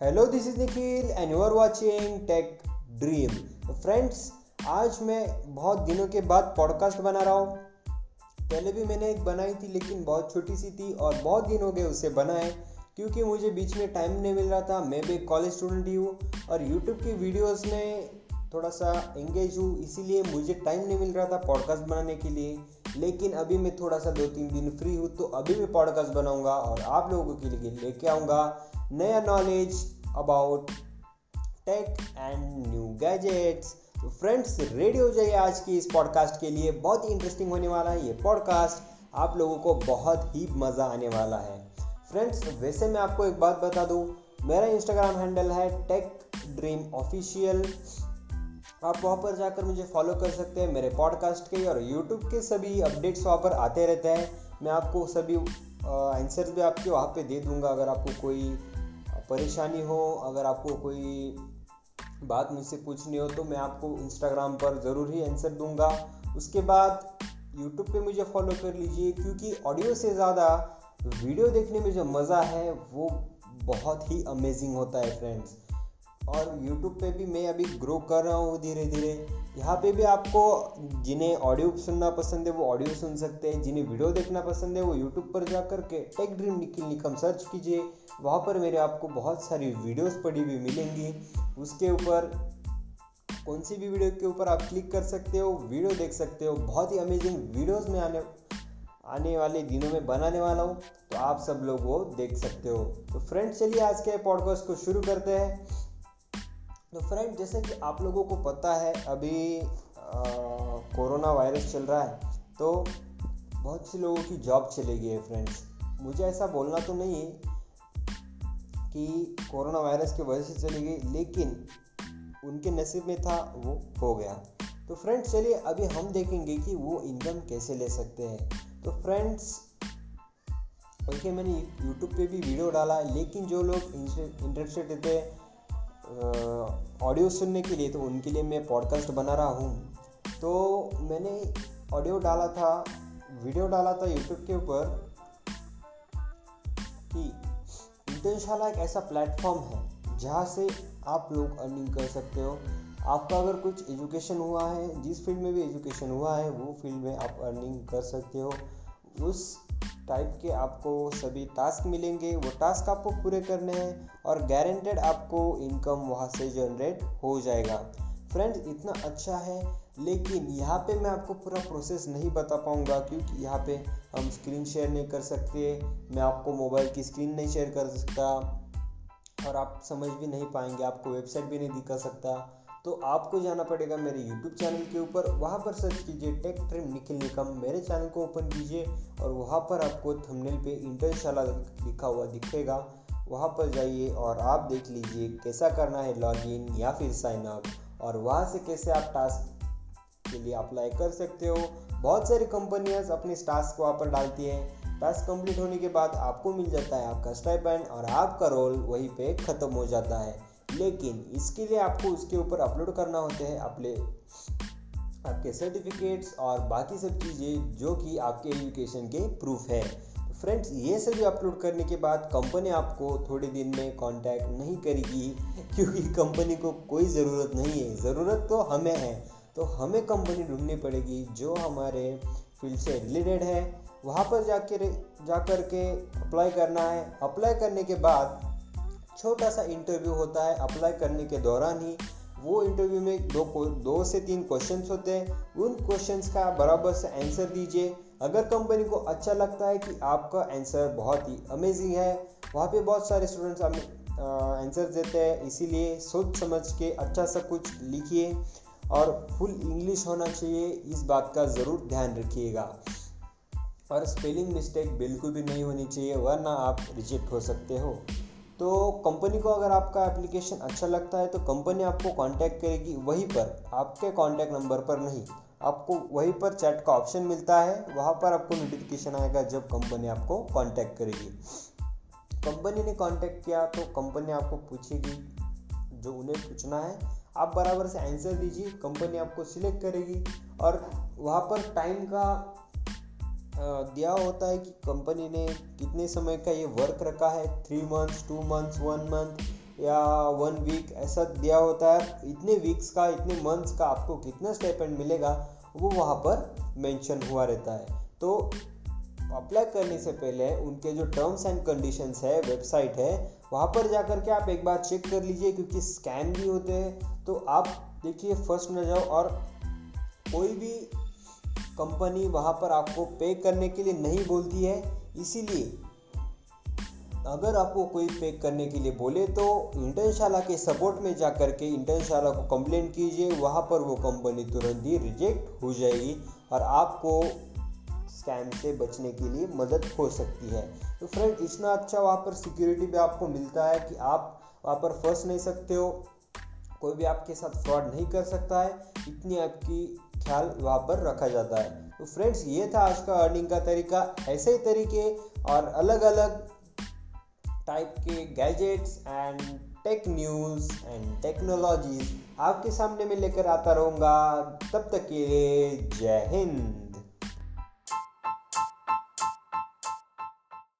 Hello this is Nikhil and you are watching tech dream friends आज मैं बहुत दिनों के बाद पॉडकास्ट बना रहा हूँ। पहले भी मैंने एक बनाई थी, लेकिन बहुत छोटी सी थी और बहुत दिन हो गए उसे बनाए, क्योंकि मुझे बीच में टाइम नहीं मिल रहा था। मैं भी कॉलेज स्टूडेंट ही हूँ और यूट्यूब की वीडियोस में थोड़ा सा एंगेज हूँ, इसीलिए मुझे टाइम नहीं मिल रहा था पॉडकास्ट बनाने के लिए। लेकिन अभी मैं थोड़ा सा दो तीन दिन फ्री हूँ तो अभी मैं पॉडकास्ट बनाऊँगा और आप लोगों के लिए लेके आऊँगा नया knowledge about tech and new gadgets तो फ्रेंड्स रेडी हो जाइए आज की इस पॉडकास्ट के लिए बहुत ही इंटरेस्टिंग होने वाला है ये पॉडकास्ट आप लोगों को बहुत ही मज़ा आने वाला है। फ्रेंड्स वैसे मैं आपको एक बात बता दूँ, मेरा इंस्टाग्राम हैंडल है टेक ड्रीम ऑफिशियल आप वहाँ पर जाकर मुझे फॉलो कर सकते हैं मेरे पॉडकास्ट के और यूट्यूब के सभी अपडेट्स वहाँ पर आते रहते हैं। मैं आपको सभी आंसर भी आपके वहाँ पे दे दूँगा अगर आपको कोई परेशानी हो, अगर आपको कोई बात मुझसे पूछनी हो तो मैं आपको इंस्टाग्राम पर ज़रूर ही आंसर दूँगा। उसके बाद यूट्यूब पे मुझे फॉलो कर लीजिए, क्योंकि ऑडियो से ज़्यादा वीडियो देखने में जो मज़ा है, वो बहुत ही अमेजिंग होता है फ्रेंड्स और यूट्यूब पे भी मैं अभी ग्रो कर रहा हूँ धीरे धीरे। यहाँ पे भी आपको जिन्हें ऑडियो सुनना पसंद है, वो ऑडियो सुन सकते हैं। जिन्हें वीडियो देखना पसंद है, वो यूट्यूब पर जा कर के tech dream Nikhil Nikam search कीजिए। वहाँ पर मेरे आपको बहुत सारी वीडियोस पड़ी हुई मिलेंगी। उसके ऊपर कौन सी भी वीडियो के ऊपर आप क्लिक कर सकते हो वीडियो देख सकते हो। बहुत ही अमेजिंग वीडियोस में आने आने वाले दिनों में बनाने वाला हूँ। तो आप सब लोग वो देख सकते हो। तो फ्रेंड्स चलिए आज के पॉडकास्ट को शुरू करते हैं। तो फ्रेंड जैसे कि आप लोगों को पता है, अभी कोरोना वायरस चल रहा है तो बहुत से लोगों की जॉब चली गई है फ्रेंड्स मुझे ऐसा बोलना तो नहीं कि कोरोना वायरस की वजह से चली गई, लेकिन उनके नसीब में था, वो हो गया. तो फ्रेंड्स चलिए, अभी हम देखेंगे कि वो इनकम कैसे ले सकते हैं. तो फ्रेंड्स बल्कि मैंने यूट्यूब पे भी वीडियो डाला, लेकिन जो लोग इंटरेस्टेड थे ऑडियो सुनने के लिए तो उनके लिए मैं पॉडकास्ट बना रहा हूँ। तो मैंने ऑडियो डाला था वीडियो डाला था यूट्यूब के ऊपर कि इंटरशाला एक ऐसा प्लेटफॉर्म है, जहाँ से आप लोग अर्निंग कर सकते हो। आपका अगर कुछ एजुकेशन हुआ है, जिस फ़ील्ड में भी एजुकेशन हुआ है, वो फ़ील्ड में आप अर्निंग कर सकते हो। उस टाइप के आपको सभी टास्क मिलेंगे। वो टास्क आपको पूरे करने हैं और गारंटेड आपको इनकम वहाँ से जनरेट हो जाएगा। फ्रेंड्स इतना अच्छा है, लेकिन यहाँ पे मैं आपको पूरा प्रोसेस नहीं बता पाऊँगा क्योंकि यहाँ पे हम स्क्रीन शेयर नहीं कर सकते। मैं आपको मोबाइल की स्क्रीन नहीं शेयर कर सकता और आप समझ भी नहीं पाएँगे, आपको वेबसाइट भी नहीं दिखा सकता। तो आपको जाना पड़ेगा मेरे यूट्यूब चैनल के ऊपर। वहाँ पर सर्च कीजिए टेक ट्रिम निखिल निकम मेरे चैनल को ओपन कीजिए और वहाँ पर आपको थंबनेल पे इंटरशाला लिखा हुआ दिखेगा। वहाँ पर जाइए और आप देख लीजिए कैसा करना है लॉगिन या फिर साइन अप और वहाँ से कैसे आप टास्क के लिए अप्लाई कर सकते हो। बहुत सारी कंपनियाँ अपने टास्क को वहाँ पर डालती हैं। टास्क कंप्लीट होने के बाद आपको मिल जाता है आपका स्टाइपेंड और आपका रोल वहीं पे ख़त्म हो जाता है। लेकिन इसके लिए आपको उसके ऊपर अपलोड करना होते हैं अपने आपके सर्टिफिकेट्स और बाकी सब चीज़ें जो कि आपके एजुकेशन के प्रूफ है। फ्रेंड्स ये सभी अपलोड करने के बाद कंपनी आपको थोड़े दिन में कांटेक्ट नहीं करेगी, क्योंकि कंपनी को कोई ज़रूरत नहीं है। ज़रूरत तो हमें है। तो हमें कंपनी ढूंढनी पड़ेगी जो हमारे फ़ील्ड से रिलेटेड है। वहाँ पर जाकर जा कर के अप्लाई करना है। अप्लाई करने के बाद छोटा सा इंटरव्यू होता है अप्लाई करने के दौरान ही। वो इंटरव्यू में दो दो से तीन क्वेश्चंस होते हैं। उन क्वेश्चंस का बराबर से आंसर दीजिए। अगर कंपनी को अच्छा लगता है कि आपका आंसर बहुत ही अमेजिंग है, वहाँ पे बहुत सारे स्टूडेंट्स आंसर देते हैं। इसीलिए सोच समझ के अच्छा सा कुछ लिखिए और फुल इंग्लिश होना चाहिए। इस बात का ज़रूर ध्यान रखिएगा। और स्पेलिंग मिस्टेक बिल्कुल भी नहीं होनी चाहिए, वरना आप रिजेक्ट हो सकते हो। तो कंपनी को अगर आपका एप्लीकेशन अच्छा लगता है तो कंपनी आपको कांटेक्ट करेगी वहीं पर। आपके कांटेक्ट नंबर पर नहीं। आपको वहीं पर चैट का ऑप्शन मिलता है। वहाँ पर आपको नोटिफिकेशन आएगा जब कंपनी आपको कांटेक्ट करेगी। कंपनी ने कांटेक्ट किया तो कंपनी आपको पूछेगी जो उन्हें पूछना है। आप बराबर से आंसर दीजिए। कंपनी आपको सिलेक्ट करेगी। और वहाँ पर टाइम का दिया होता है कि कंपनी ने कितने समय का ये वर्क रखा है? Three months two months one month या वन वीक ऐसा दिया होता है। इतने वीक्स का, इतने मंथ्स का आपको कितना स्टेपेंड मिलेगा, वो वहाँ पर मेंशन हुआ रहता है। तो अप्लाई करने से पहले उनके जो टर्म्स एंड कंडीशंस है वेबसाइट है, वहाँ पर जा कर के आप एक बार चेक कर लीजिए क्योंकि स्कैम भी होते हैं। तो आप देखिए फ़र्स्ट न जाओ और कोई भी कंपनी वहाँ पर आपको पे करने के लिए नहीं बोलती है, इसीलिए अगर आपको कोई पे करने के लिए बोले तो इंटर्नशाला के सपोर्ट में जा कर के इंटर्नशाला को कंप्लेन कीजिए, वहाँ पर वो कंपनी तुरंत ही रिजेक्ट हो जाएगी और आपको स्कैम से बचने के लिए मदद हो सकती है। तो फ्रेंड, इतना अच्छा वहाँ पर सिक्योरिटी भी आपको मिलता है कि आप वहाँ पर फंस नहीं सकते हो। कोई भी आपके साथ फ्रॉड नहीं कर सकता है, इतनी आपकी ख्याल वहाँ पर रखा जाता है। तो फ्रेंड्स, ये था आज का अर्निंग का तरीका। ऐसे ही तरीके और अलग अलग टाइप के gadgets and tech news and technologies आपके सामने में लेकर आता रहूँगा। तब तक के लिए जय हिंद।